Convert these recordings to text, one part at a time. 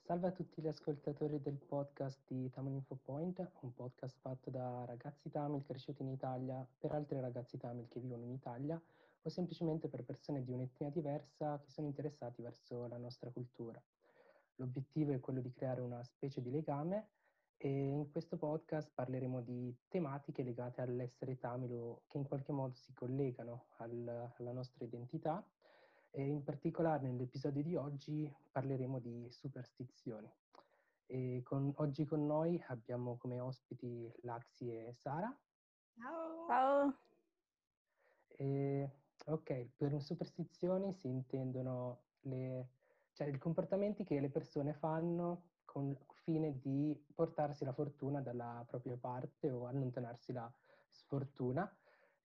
Salve a tutti gli ascoltatori del podcast di Tamil Info Point, un podcast fatto da ragazzi Tamil cresciuti in Italia per altri ragazzi Tamil che vivono in Italia o semplicemente per persone di un'etnia diversa che sono interessati verso la nostra cultura. L'obiettivo è quello di creare una specie di legame e in questo podcast parleremo di tematiche legate all'essere tamilo che in qualche modo si collegano al, alla nostra identità e in particolare nell'episodio di oggi parleremo di superstizioni. E con, oggi con noi abbiamo come ospiti Laxi e Sara. Ciao! Ciao! E, ok, per superstizioni si intendono le, cioè, i comportamenti che le persone fanno con il fine di portarsi la fortuna dalla propria parte o allontanarsi la sfortuna.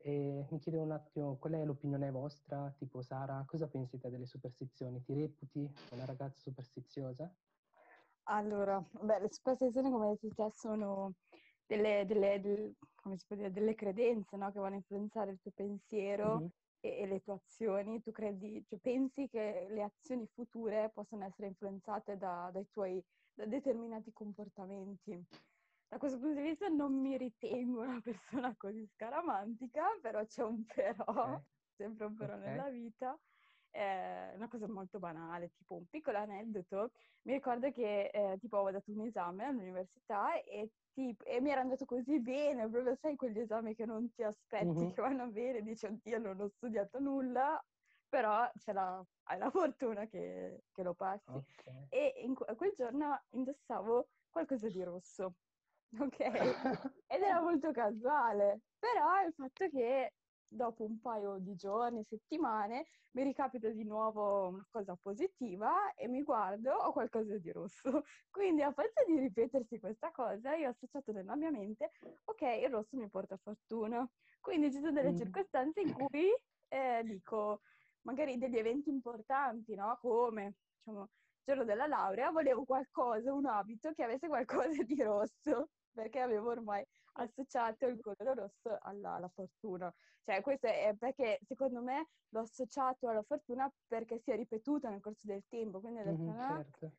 E mi chiedo un attimo qual è l'opinione vostra, tipo Sara, cosa pensi te delle superstizioni? Ti reputi una ragazza superstiziosa? Allora, beh, le superstizioni, come detto te, sono delle, delle, delle, dire, delle credenze no? che vanno a influenzare il tuo pensiero mm-hmm. e, e, le tue azioni. Tu credi, cioè, pensi che le azioni future possano essere influenzate da, dai tuoi da determinati comportamenti. Da questo punto di vista non mi ritengo una persona così scaramantica, però c'è un però, okay. sempre un però okay. nella vita. È una cosa molto banale, tipo un piccolo aneddoto. Mi ricordo che eh, tipo avevo dato un esame all'università e, tipo, e mi era andato così bene, proprio sai quegli esami che non ti aspetti mm-hmm. che vanno bene, dici oddio non ho studiato nulla, però l'ha, hai la fortuna che, che lo passi. Okay. E in, quel giorno indossavo qualcosa di rosso, ok? Ed era molto casuale, però il fatto che dopo un paio di giorni, settimane, mi ricapita di nuovo una cosa positiva e mi guardo, ho qualcosa di rosso. Quindi a forza di ripetersi questa cosa, io ho associato nella mia mente, ok, il rosso mi porta fortuna. Quindi ci sono delle mm. circostanze in cui eh, dico, magari degli eventi importanti, no? Come, diciamo, il giorno della laurea, volevo qualcosa, un abito che avesse qualcosa di rosso, perché avevo ormai associato il colore rosso alla, alla, fortuna. Cioè, questo è perché secondo me l'ho associato alla fortuna perché si è ripetuto nel corso del tempo, quindi detto, mm-hmm, certo.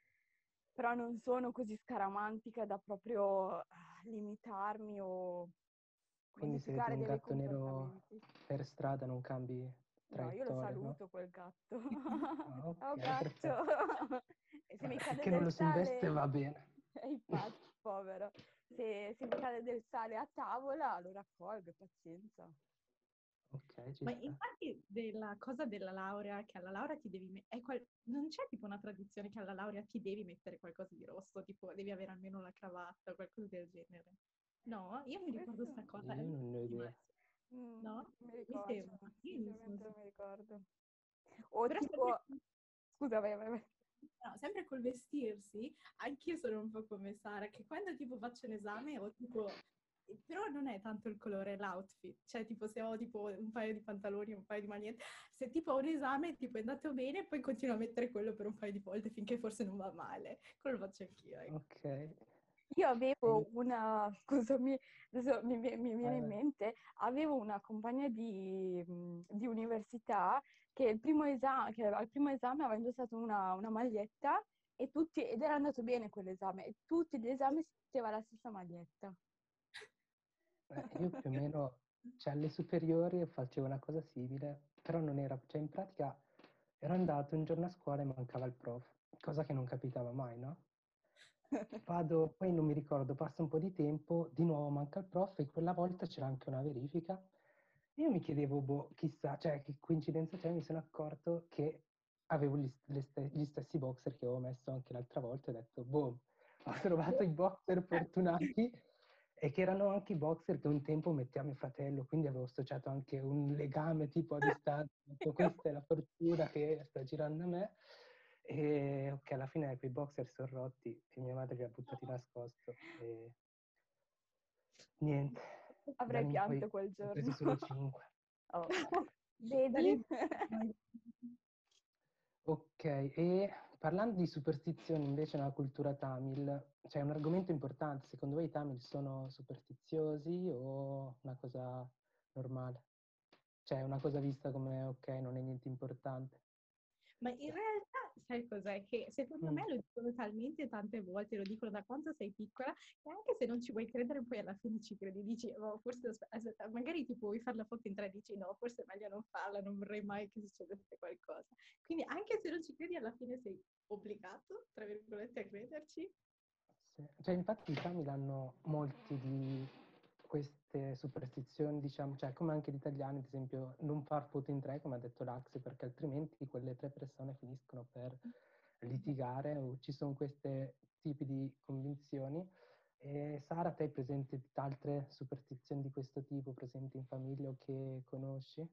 però non sono così scaramantica da proprio ah, limitarmi o... Quindi se vedi un gatto nero per strada non cambi No, io lo saluto no? quel gatto. Ah, okay, oh gatto! se mi cade che non lo si investe va bene. Infatti, povero. Se, se, mi cade del sale a tavola, lo raccolgo, pazienza. Ok, Ma infatti della cosa della laurea, che alla laurea ti devi mettere... Qual... Non c'è tipo una tradizione che alla laurea ti devi mettere qualcosa di rosso, tipo devi avere almeno la cravatta o qualcosa del genere. No, io mi ricordo questa cosa. Io non ho idea. Mm, no? Mi ricordo, mi, sembra. Io mi ricordo. O Però tipo... Sempre... Scusa, vai, vai, vai. No, sempre col vestirsi, anch'io sono un po' come Sara, che quando tipo faccio un esame ho tipo... Però non è tanto il colore, l'outfit. Cioè, tipo, se ho tipo un paio di pantaloni, un paio di magliette, se tipo ho un esame, tipo è andato bene, poi continuo a mettere quello per un paio di volte finché forse non va male. Quello lo faccio anch'io. Ecco. Ok. Io avevo una, scusami, adesso mi, mi, mi viene in mente, avevo una compagna di, di università che, primo esame, che al primo esame aveva indossato una, una maglietta e tutti, ed era andato bene quell'esame, e tutti gli esami si metteva la stessa maglietta. Eh, io più o meno, cioè alle superiori facevo una cosa simile, però non era, cioè in pratica ero andato un giorno a scuola e mancava il prof, cosa che non capitava mai, no? Vado, poi non mi ricordo, passa un po' di tempo, di nuovo manca il prof e quella volta c'era anche una verifica. Io mi chiedevo, boh, chissà, cioè che coincidenza c'è, mi sono accorto che avevo gli, st- gli stessi boxer che avevo messo anche l'altra volta e ho detto, boh, ho trovato i boxer fortunati e che erano anche i boxer che un tempo metteva mio fratello, quindi avevo associato anche un legame tipo a distanza, questa è la fortuna che sta girando a me. E ok, alla fine quei boxer sono rotti e mia madre li ha buttati nascosto. E... Niente. Avrei pianto quel giorno. Ho preso solo 5. Oh. Vedi? ok, e parlando di superstizioni invece nella cultura tamil, cioè un argomento importante, secondo voi i tamil sono superstiziosi o una cosa normale? Cioè una cosa vista come ok, non è niente importante? Ma in realtà, sai cos'è? Che secondo Mm. me lo dicono talmente tante volte, lo dicono da quando sei piccola, che anche se non ci vuoi credere, poi alla fine ci credi, dici, oh, forse, aspe- aspetta, magari tipo vuoi fare la foto in tre, dici, no, forse è meglio non farla, non vorrei mai che succedesse qualcosa. Quindi anche se non ci credi, alla fine sei obbligato, tra virgolette, a crederci. Sì. Cioè, infatti i Tamil hanno molti di queste superstizioni, diciamo, cioè come anche gli italiani, ad esempio, non far foto in tre, come ha detto Lax, perché altrimenti quelle tre persone finiscono per litigare o ci sono questi tipi di convinzioni. E Sara, te hai presente altre superstizioni di questo tipo presenti in famiglia o che conosci?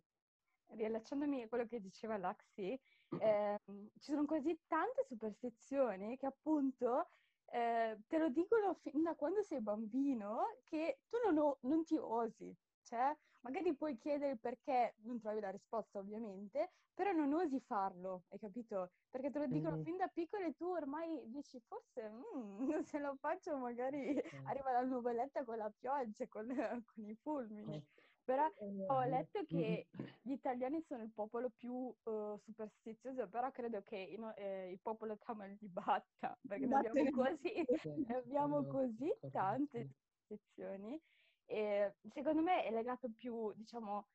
Riallacciandomi a quello che diceva Laxi, ehm, ci sono così tante superstizioni che appunto eh, te lo dicono fin da quando sei bambino che tu non, o- non ti osi. Cioè, magari puoi chiedere perché, non trovi la risposta ovviamente, però non osi farlo, hai capito? Perché te lo dicono Mhm. fin da piccolo e tu ormai dici forse "Mm, se lo faccio magari arriva la nuvoletta con la pioggia, con, con i fulmini. Però ho letto che gli italiani sono il popolo più eh, superstizioso, però credo che no- eh, il popolo tamil li batta, perché ne abbiamo così, Sì, ne abbiamo così tante superstizioni. E secondo me è legato più, diciamo,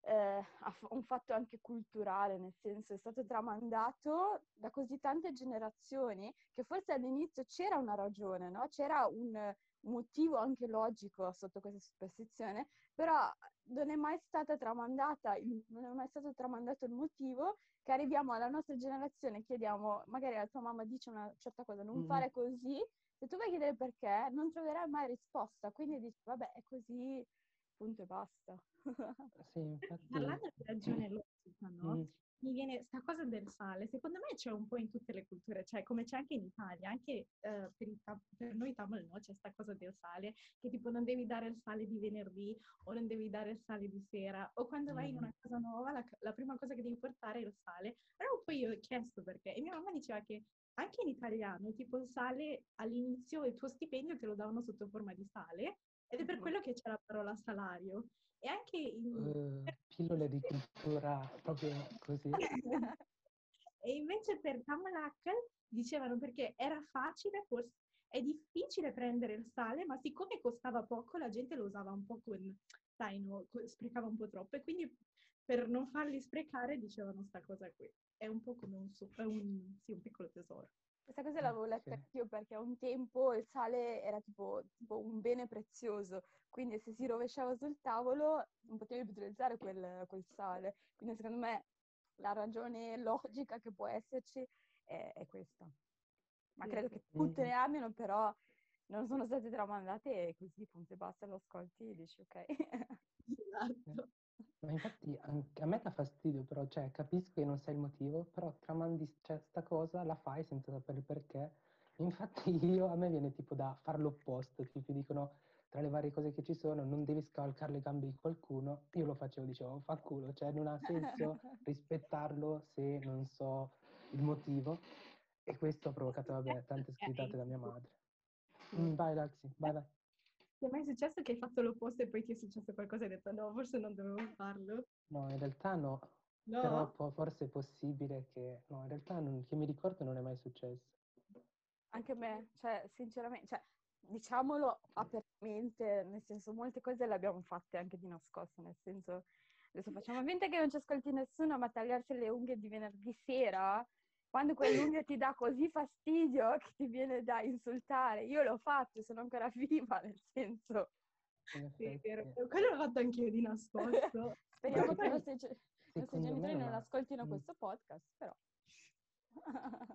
eh, a un fatto anche culturale, nel senso è stato tramandato da così tante generazioni che forse all'inizio c'era una ragione, no? C'era un motivo anche logico sotto questa superstizione, però non è mai stata tramandata, il- non è mai stato tramandato il motivo che arriviamo alla nostra generazione e chiediamo, magari la tua mamma dice una certa cosa, non Mhm. fare così, se tu vai a chiedere perché, non troverai mai risposta, quindi dici, vabbè, è così, punto e basta. Sì, infatti... Parlando di ragione logica, no? Mm. Mi viene sta cosa del sale, secondo me c'è un po' in tutte le culture, cioè come c'è anche in Italia, anche eh, per, i tam- per noi Tamil no, c'è sta cosa del sale, che tipo non devi dare il sale di venerdì o non devi dare il sale di sera, o quando vai in una casa nuova la, la prima cosa che devi portare è il sale. Allora poi io ho chiesto perché, e mia mamma diceva che anche in italiano, tipo il sale all'inizio il tuo stipendio te lo davano sotto forma di sale, ed è per quello che c'è la parola salario. E anche in... Eh, pillole di cultura proprio così. E invece per Tamalak dicevano perché era facile, forse è difficile prendere il sale, ma siccome costava poco, la gente lo usava un po' con, sai, no, sprecava un po' troppo. E quindi per non farli sprecare dicevano sta cosa qui. È un po' come un, è un, sì, un piccolo tesoro. Questa cosa l'avevo letta Sì. anch'io perché a un tempo il sale era tipo, tipo un bene prezioso, quindi se si rovesciava sul tavolo non potevi più utilizzare quel, quel sale. Quindi secondo me la ragione logica che può esserci è, è questa. Ma Sì, credo che tutte ne abbiano, però non sono state tramandate e così punto e basta, lo ascolti e dici ok. Esatto. Ma infatti anche a me dà fastidio, però, cioè, capisco che non sai il motivo, però tramandi cioè, sta cosa, la fai senza sapere il perché. Infatti io, a me viene tipo da fare l'opposto, tipo dicono, tra le varie cose che ci sono, non devi scavalcare le gambe di qualcuno, io lo facevo, dicevo, fa culo, cioè non ha senso rispettarlo se non so il motivo. E questo ha provocato, vabbè, tante sgridate da mia madre. Mm, vai Laxi, vai, vai. Ti è mai successo che hai fatto l'opposto e poi ti è successo qualcosa e hai detto no, forse non dovevo farlo? No, in realtà no, No? però po- forse è possibile che... No, in realtà non, che mi ricordo non è mai successo. Anche a me, cioè, sinceramente, cioè, diciamolo apertamente, nel senso, molte cose le abbiamo fatte anche di nascosto, nel senso, adesso facciamo finta che non ci ascolti nessuno, ma tagliarsi le unghie di venerdì sera, quando quell'unghia ti dà così fastidio che ti viene da insultare, io l'ho fatto, sono ancora viva, nel senso, Sì, vero. Quello l'ho fatto anch'io di nascosto. speriamo che i nostri, genitori non ascoltino mm, questo podcast, però.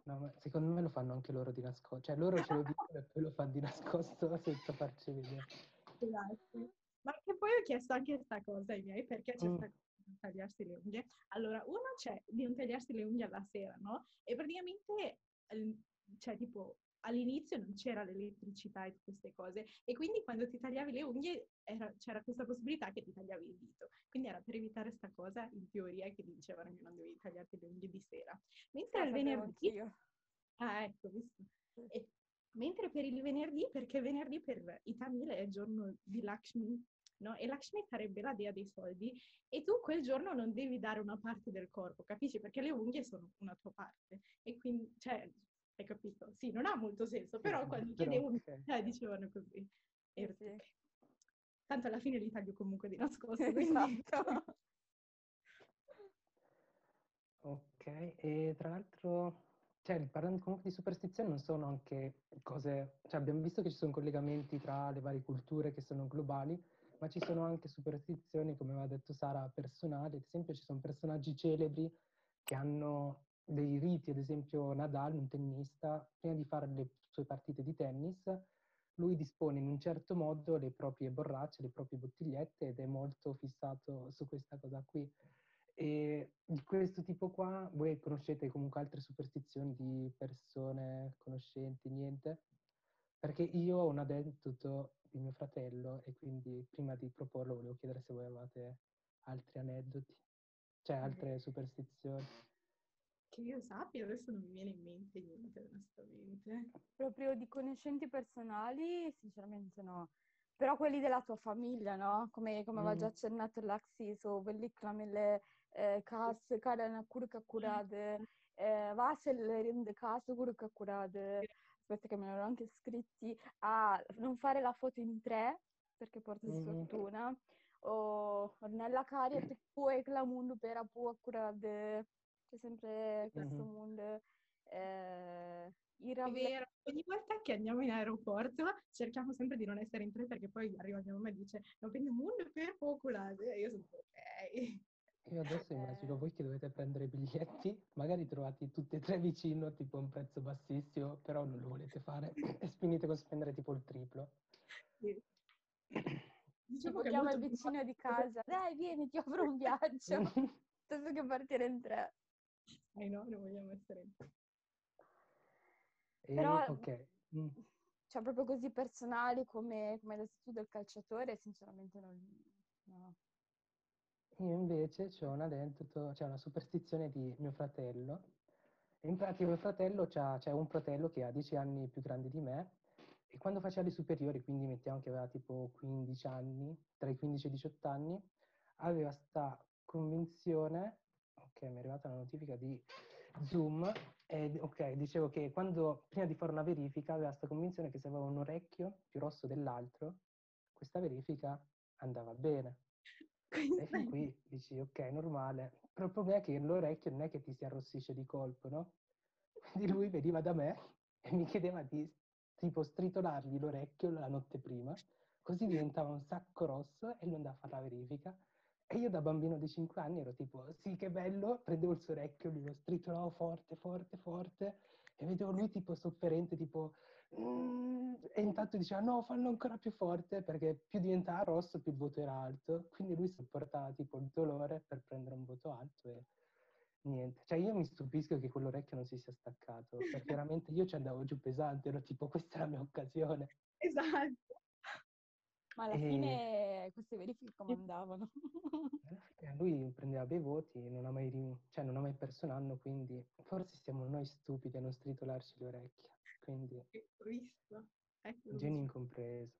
no, ma secondo me lo fanno anche loro di nascosto. Cioè loro ce lo dicono e poi lo fanno di nascosto senza farci vedere. Esatto. Ma che poi ho chiesto anche questa cosa ai miei, perché c'è Mm. sta cosa non tagliarsi le unghie. Allora, uno c'è di non tagliarsi le unghie alla sera, no? E praticamente, ehm, cioè tipo, all'inizio non c'era l'elettricità e tutte queste cose, e quindi quando ti tagliavi le unghie era- c'era questa possibilità che ti tagliavi il dito. Quindi era per evitare sta cosa, in teoria, che dicevano che non dovevi tagliarti le unghie di sera. Mentre Lo il venerdì... anch'io. Ah, ecco, visto. Sì. E- mentre per il venerdì, perché venerdì per i Tamil è il giorno di Lakshmi, no? E Lakshmi sarebbe la dea dei soldi e tu quel giorno non devi dare una parte del corpo, capisci? Perché le unghie sono una tua parte e quindi, cioè, hai capito? Sì, non ha molto senso, però quando chiedevo, okay. eh, dicevano così. E sì. Tanto alla fine li taglio comunque di nascosto, quindi... Esatto. ok, e tra l'altro cioè, parlando comunque di superstizioni, non sono anche cose, cioè abbiamo visto che ci sono collegamenti tra le varie culture che sono globali, ma ci sono anche superstizioni, come aveva detto Sara, personali. Ad esempio ci sono personaggi celebri che hanno dei riti, ad esempio Nadal, un tennista, prima di fare le sue partite di tennis, lui dispone in un certo modo le proprie borracce, le proprie bottigliette ed è molto fissato su questa cosa qui. E di questo tipo qua, voi conoscete comunque altre superstizioni di persone, conoscenti, niente? Perché io ho un aneddoto di mio fratello e quindi prima di proporlo volevo chiedere se voi avevate altri aneddoti, cioè altre superstizioni. Che io sappia, adesso non mi viene in mente niente, onestamente. Proprio di conoscenti personali, sinceramente no. Però quelli della tua famiglia, no? Come, come mm. aveva già accennato l'Axis o quelli e, kas care na kurka curade, eh, Vasel de kas kurka curade. Aspetta che me l'hanno anche scritti. A non fare la foto in tre, perché porta mm. sfortuna. O nella caria te puoi la mondo per a può. C'è sempre questo mm-hmm. mondo. Eh, è vero, ogni volta che andiamo in aeroporto cerchiamo sempre di non essere in tre perché poi arriva mia mamma e dice non prendo mondo per poculare e io sono ok. Io adesso immagino voi che dovete prendere i biglietti, magari trovate tutti e tre vicino, tipo a un prezzo bassissimo, però non lo volete fare e finite con spendere tipo il triplo. Sì. Diciamo che chiama il vicino di casa, dai vieni ti offro un viaggio, piuttosto che partire in tre. Eh no, non vogliamo essere in tre. Però, ok. Mm. Cioè proprio così personali come, come hai detto tu del calciatore, sinceramente non... No. Io invece ho un aneddoto, c'è una superstizione di mio fratello. In pratica mio fratello c'ha, c'è un fratello che ha 10 anni più grande di me e quando faceva le superiori, quindi mettiamo che aveva tipo 15 anni, tra i 15 e i 18 anni, aveva questa convinzione, ok mi è arrivata la notifica di Zoom, e, ok dicevo che quando prima di fare una verifica aveva questa convinzione che se aveva un orecchio più rosso dell'altro, questa verifica andava bene. E fin qui dici, ok, normale. Però il problema è che l'orecchio non è che ti si arrossisce di colpo, no? Quindi lui veniva da me e mi chiedeva di tipo stritolargli l'orecchio la notte prima, così diventava un sacco rosso e lui andava a fare la verifica. E io da bambino di 5 anni ero tipo, sì che bello, prendevo il suo orecchio, gli lo stritolavo forte, forte, forte, e vedevo lui tipo sofferente, tipo, Mm, e intanto diceva no, fallo ancora più forte perché più diventava rosso più il voto era alto. Quindi lui sopportava tipo il dolore per prendere un voto alto e niente. Cioè io mi stupisco che quell'orecchio non si sia staccato perché veramente io ci andavo giù pesante, ero tipo questa è la mia occasione. Esatto. Ma alla e... fine queste verifiche come andavano? lui prendeva bei voti, non ha mai, cioè, non ha mai perso un anno, quindi forse siamo noi stupidi a non stritolarci le orecchie. Quindi, visto. Ecco genio incompreso.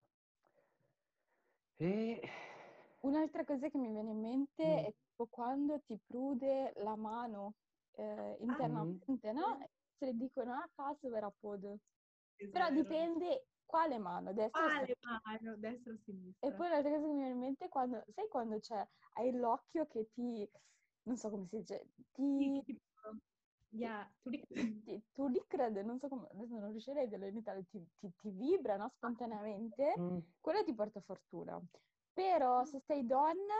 E... Un'altra cosa che mi viene in mente mm. è tipo quando ti prude la mano eh, internamente, ah, no? Se le dicono a caso verrà pod. Esatto. Però dipende quale mano, destra quale o mano, destra o sinistra. E poi un'altra cosa che mi viene in mente è quando, sai quando c'è, hai l'occhio che ti, non so come si dice, ti... Yeah, tu li credi, non so come, adesso non riuscirei a dirlo in Italia, ti, ti, ti vibra no, spontaneamente, mm. quello ti porta fortuna. Però se sei donna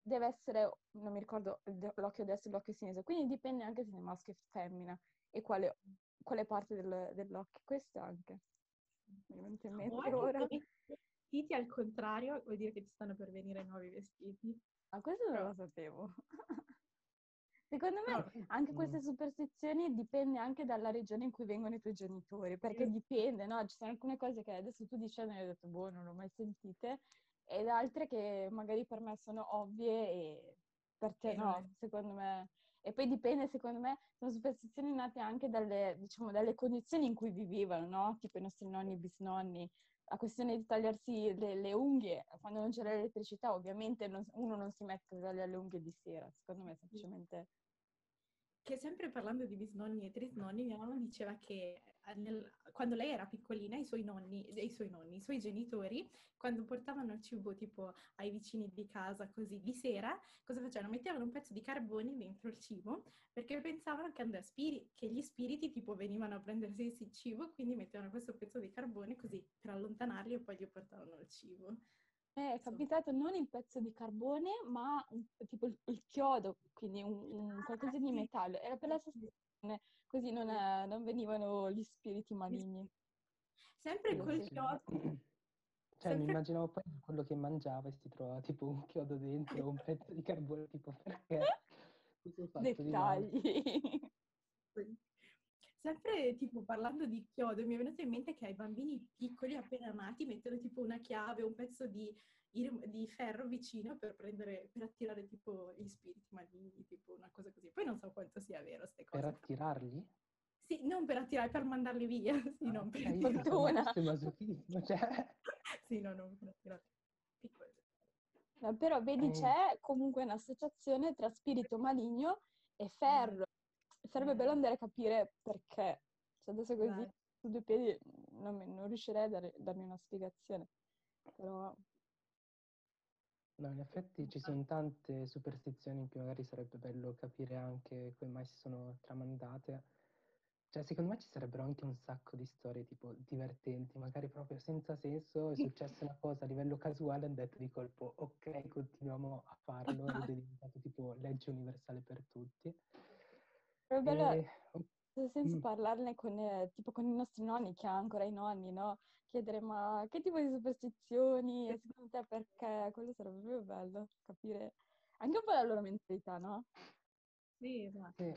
deve essere, non mi ricordo, l'occhio destro e l'occhio sinistro, quindi dipende anche se sei maschio o femmina e quale, quale parte del, dell'occhio, questo anche. Mi è in mente ora. Vestiti al contrario vuol dire che ci stanno per venire nuovi vestiti. Ah, questo non lo sapevo. Secondo me no. anche queste superstizioni dipende anche dalla regione in cui vengono i tuoi genitori, perché dipende, no? Ci sono alcune cose che adesso tu dici e hai detto, boh, non l'ho mai sentite, ed altre che magari per me sono ovvie e per te no, secondo me. E poi dipende, secondo me, sono superstizioni nate anche dalle, diciamo, dalle condizioni in cui vivevano, no? Tipo i nostri nonni e bisnonni. la questione di tagliarsi le, le unghie, quando non c'era l'elettricità, ovviamente non, uno non si mette a tagliare le unghie di sera, secondo me semplicemente... Che sempre parlando di bisnonni e trisnonni, mia mamma diceva che nel, quando lei era piccolina i suoi nonni, i suoi nonni, i suoi genitori, quando portavano il cibo tipo ai vicini di casa così di sera, cosa facevano? Mettevano un pezzo di carbone dentro il cibo perché pensavano che, spiri- che gli spiriti tipo venivano a prendersi il cibo, quindi mettevano questo pezzo di carbone così per allontanarli e poi gli portavano il cibo. Eh, è capitato non il pezzo di carbone, ma un, tipo il, il, chiodo, quindi un, un ah, qualcosa di metallo. Era per la sostituzione, così non, è, non venivano gli spiriti maligni. Sempre col chiodo. Cioè, Sempre... mi immaginavo poi quello che mangiava e si trovava tipo un chiodo dentro, un pezzo di carbone, tipo perché? Dettagli. Sempre tipo parlando di chiodo, mi è venuto in mente che ai bambini piccoli appena nati mettono tipo una chiave, un pezzo di, di ferro vicino per prendere, per attirare tipo gli spiriti maligni, tipo una cosa così. Poi non so quanto sia vero queste cose. Per attirarli? Sì, non per attirare, per mandarli via. Sì, ah, non per fortuna. Cioè... sì, no, non per attirarli. No, però vedi, eh. c'è comunque un'associazione tra spirito maligno e ferro sarebbe bello andare a capire perché. Cioè, adesso così, su due piedi, non, non riuscirei a dare, darmi una spiegazione. Però... No, in effetti ci sono tante superstizioni in cui magari sarebbe bello capire anche come mai si sono tramandate. Cioè, secondo me ci sarebbero anche un sacco di storie tipo divertenti, magari proprio senza senso, è successa una cosa a livello casuale, hanno detto di colpo, ok, continuiamo a farlo ed è diventato tipo legge universale per tutti. Sarebbe bello, e... nel senso, mm. parlarne con, eh, tipo con i nostri nonni, che ha ancora i nonni, no? Chiedere, ma che tipo di superstizioni, e secondo te perché? Quello sarebbe proprio bello, capire anche un po' la loro mentalità, no? Sì, esatto. Sì.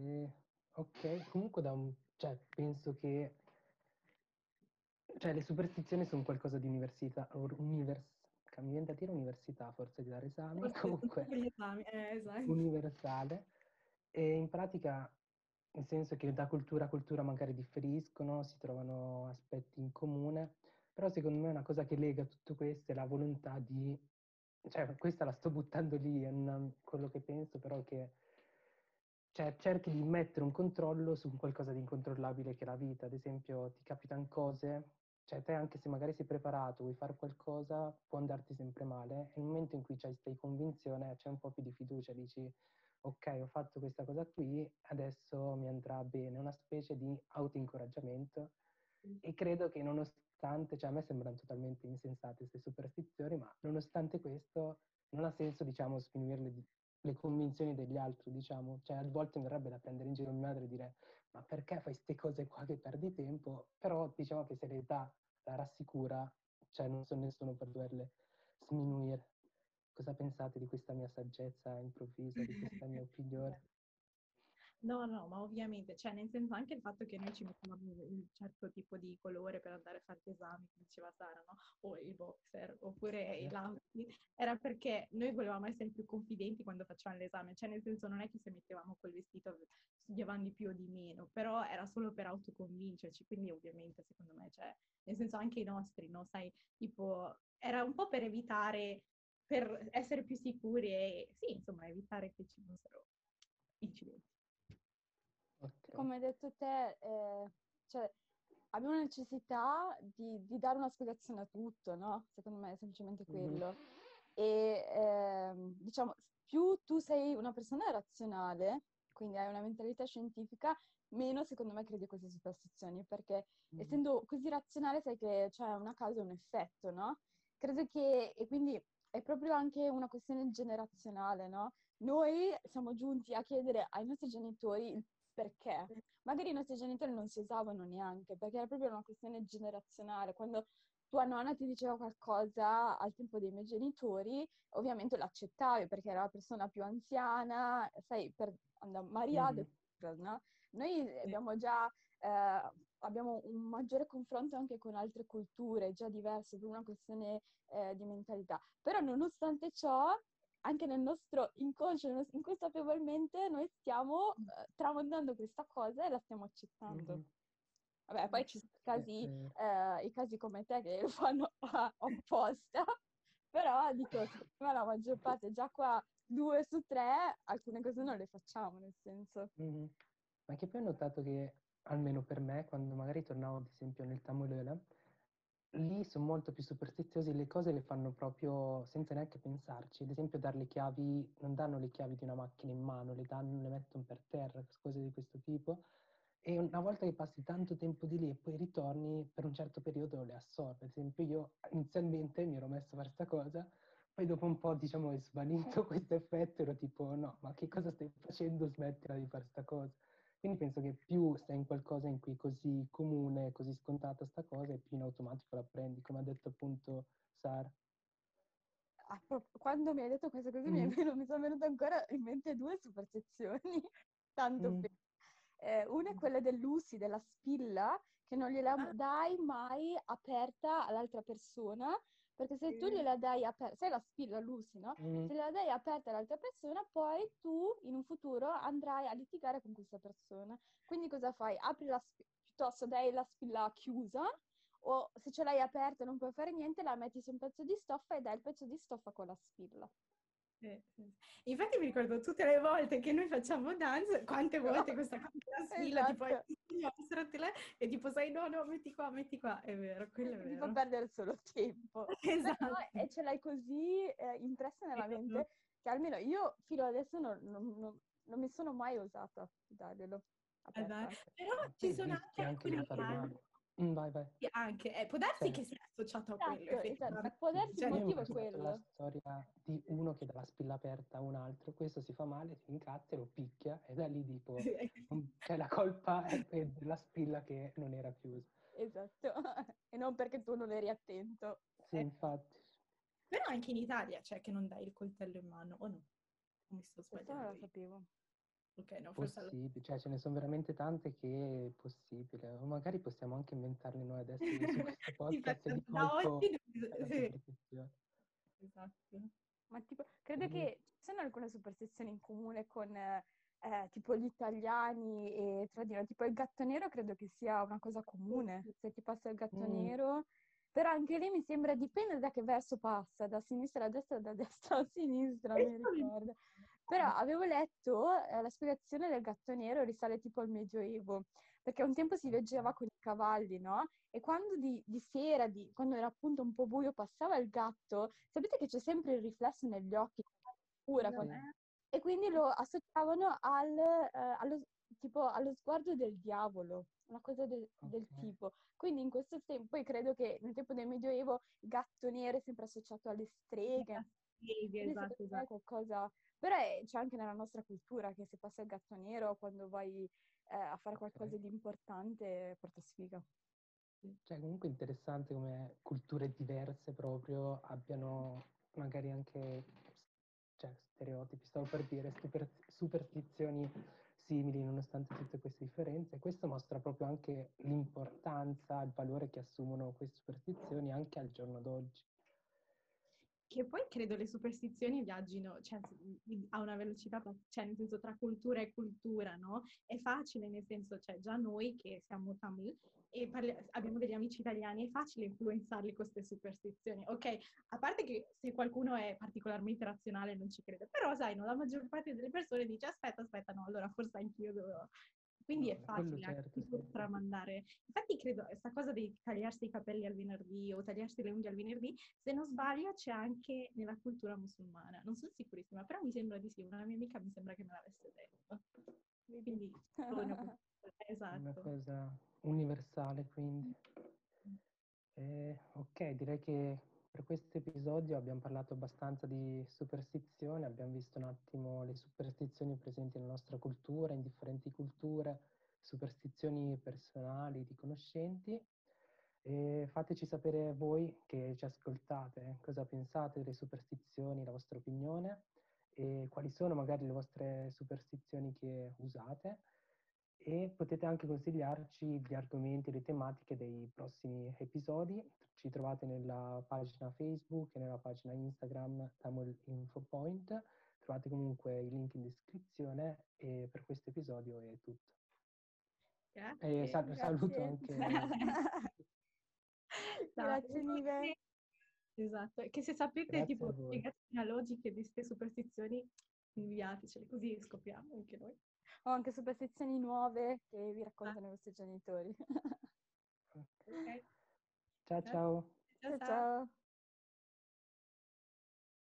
Eh, ok, comunque da un... cioè, penso che... Cioè, le superstizioni sono qualcosa di università, univers, mi viene da dire università, forse di dare esami, forse comunque esami. Eh, esatto. universale. E in pratica, nel senso che da cultura a cultura magari differiscono, si trovano aspetti in comune, però secondo me una cosa che lega tutto questo è la volontà di, cioè questa la sto buttando lì, è una, quello che penso, però che cioè, cerchi di mettere un controllo su qualcosa di incontrollabile che è la vita. Ad esempio, ti capitano cose cioè te anche se magari sei preparato, vuoi fare qualcosa, può andarti sempre male. E nel momento in cui c'hai questa convinzione, c'è un po' più di fiducia, dici ok, ho fatto questa cosa qui, adesso mi andrà bene, una specie di auto-incoraggiamento. E credo che nonostante, cioè a me sembrano totalmente insensate queste superstizioni, ma nonostante questo non ha senso, diciamo, sminuire le, le convinzioni degli altri, diciamo. Cioè a volte mi verrebbe da prendere in giro mia madre e dire ma perché fai queste cose qua che perdi tempo? Però diciamo che se l'età la rassicura, cioè non sono nessuno per doverle sminuire. Cosa pensate di questa mia saggezza improvvisa, di questa mia opinione? No, no, ma ovviamente, cioè nel senso anche il fatto che noi ci mettevamo un certo tipo di colore per andare a fare gli esami, come diceva Sara, no? O il boxer, oppure i outfit, era perché noi volevamo essere più confidenti quando facevamo l'esame, cioè nel senso non è che se mettevamo quel vestito studiavamo di più o di meno, però era solo per autoconvincerci, quindi ovviamente secondo me, cioè, nel senso anche i nostri, no? Sai, tipo, era un po' per evitare, per essere più sicuri e sì, insomma, evitare che ci fossero incidenti. Okay. Come hai detto te, eh, cioè, abbiamo necessità di, di, dare una spiegazione a tutto, no? Secondo me è semplicemente quello. Mm-hmm. E eh, diciamo, più tu sei una persona razionale, quindi hai una mentalità scientifica, meno secondo me credi a queste superstizioni, perché mm. essendo così razionale sai che c'è una causa e un effetto, no? Credo che, e quindi è proprio anche una questione generazionale, no? Noi siamo giunti a chiedere ai nostri genitori il perché. Magari i nostri genitori non si usavano neanche, perché era proprio una questione generazionale. Quando tua nonna ti diceva qualcosa al tempo dei miei genitori, ovviamente l'accettavi perché era la persona più anziana, sai, per Maria mm-hmm. no? Noi abbiamo già eh, abbiamo un maggiore confronto anche con altre culture, già diverse, per una questione eh, di mentalità. Però nonostante ciò, anche nel nostro inconscio, inconsapevolmente, noi stiamo uh, tramandando questa cosa e la stiamo accettando. Mm-hmm. Vabbè, poi ci sono i casi, eh, i casi come te che lo fanno apposta, però dico, me la maggior parte, già qua due su tre, alcune cose non le facciamo, nel senso. Mm-hmm. Ma che poi ho notato che, almeno per me, quando magari tornavo ad esempio nel Tamulele, lì sono molto più superstiziosi, le cose le fanno proprio senza neanche pensarci. Ad esempio, dare le chiavi, non danno le chiavi di una macchina in mano, le danno, le mettono per terra, cose di questo tipo. E una volta che passi tanto tempo di lì e poi ritorni, per un certo periodo le assorbe. Ad esempio, io inizialmente mi ero messo a fare questa cosa, poi dopo un po', diciamo, è svanito questo effetto, ero tipo, no, ma che cosa stai facendo? Smettila di fare questa cosa. Quindi penso che più stai in qualcosa in cui è così comune, così scontata sta cosa, e più in automatico la prendi, come ha detto appunto Sara. Quando mi hai detto questa cosa mm. mi, mi sono venute ancora in mente due superstizioni, tanto mm. Eh, una è quella dell'usi, della spilla, che non gliela ah. dai mai aperta all'altra persona, perché se tu gliela dai aperta, sai la spilla, l'usi, no? Mm. Se gliela dai aperta all'altra persona, poi tu in un futuro andrai a litigare con questa persona. Quindi cosa fai? Apri la spilla, piuttosto dai la spilla chiusa, o se ce l'hai aperta e non puoi fare niente, la metti su un pezzo di stoffa e dai il pezzo di stoffa con la spilla. Infatti mi ricordo tutte le volte che noi facciamo dance, quante volte questa cosa la sfila, esatto. tipo e tipo sai no, no, metti qua, metti qua, è vero, quello è vero. Ti fa perdere solo tempo. Esatto. No, e ce l'hai così eh, impressa nella esatto. mente che almeno io fino adesso non, non, non, non mi sono mai osata darglielo. Esatto. Però ci sono anche alcuni casi Mm, vai, vai. Anche, eh, può darsi sì. che sia associato a quello. Esatto, esatto. Può darsi cioè, il motivo è quello. la storia di uno che dà la spilla aperta a un altro, questo si fa male, si incazza e lo picchia e da lì tipo, cioè la colpa è della spilla che non era chiusa. Esatto, e non perché tu non eri attento. Sì, eh. infatti. Però anche in Italia c'è cioè, che non dai il coltello in mano, o no? Mi sto sbagliando. Questo non lo sapevo. Ok, no, forse... Possibile, cioè ce ne sono veramente tante che è possibile, o magari possiamo anche inventarle noi adesso su questo podcast di colpo oggi... sì. Esatto. Ma tipo, credo mm-hmm. che ci siano alcune superstizioni in comune con eh, tipo gli italiani e tra di noi, tipo il gatto nero credo che sia una cosa comune, se ti passa il gatto mm. nero, però anche lì mi sembra dipende da che verso passa, da sinistra a destra, da destra a sinistra, mi ricordo. Però avevo letto eh, la spiegazione del gatto nero risale tipo al Medioevo, perché un tempo si leggeva con i cavalli, no? E quando di, di sera, di, quando era appunto un po' buio, passava il gatto, sapete che c'è sempre il riflesso negli occhi, pura, quando... e quindi lo associavano al, eh, allo, tipo, allo sguardo del diavolo, una cosa de, okay. del tipo. Quindi in questo tempo, poi credo che nel tempo del Medioevo il gatto nero è sempre associato alle streghe. Sì, esatto, esatto. qualcosa però è, c'è anche nella nostra cultura che se passa il gatto nero quando vai eh, a fare qualcosa di importante porta sfiga. Cioè, comunque interessante come culture diverse proprio abbiano magari anche cioè, stereotipi, stavo per dire, super, superstizioni simili nonostante tutte queste differenze. Questo mostra proprio anche l'importanza, il valore che assumono queste superstizioni anche al giorno d'oggi. Che poi credo le superstizioni viaggino cioè, a una velocità, cioè nel senso tra cultura e cultura, no? È facile, nel senso, cioè già noi che siamo tamil e parli- abbiamo degli amici italiani, è facile influenzarli con queste superstizioni. Ok, a parte che se qualcuno è particolarmente razionale non ci crede, però sai, no, la maggior parte delle persone dice aspetta, aspetta, no, allora forse anch'io dovevo quindi è facile certo, anche tramandare. Infatti credo questa cosa di tagliarsi i capelli al venerdì o tagliarsi le unghie al venerdì, se non sbaglio c'è anche nella cultura musulmana. Non sono sicurissima, però mi sembra di sì. Una mia amica mi sembra che me l'avesse detto. Quindi esatto. Una cosa universale, quindi. Mm. Eh, ok, direi che per questo episodio abbiamo parlato abbastanza di superstizione, abbiamo visto un attimo le superstizioni presenti nella nostra cultura, in differenti culture, superstizioni personali, di conoscenti. E fateci sapere voi che ci ascoltate cosa pensate delle superstizioni, la vostra opinione e quali sono magari le vostre superstizioni che usate e potete anche consigliarci gli argomenti e le tematiche dei prossimi episodi ci trovate nella pagina Facebook e nella pagina Instagram Tamil Infopoint. Trovate comunque i link in descrizione e per questo episodio è tutto. E Grazie. sal- saluto Grazie. anche... Grazie Nive. Esatto, che se sapete Grazie tipo spiegazioni analogiche di queste superstizioni, inviatecele così scopriamo anche noi. Ho anche superstizioni nuove che vi raccontano i vostri genitori. Ok? Ciao ciao. Ciao ciao. ciao.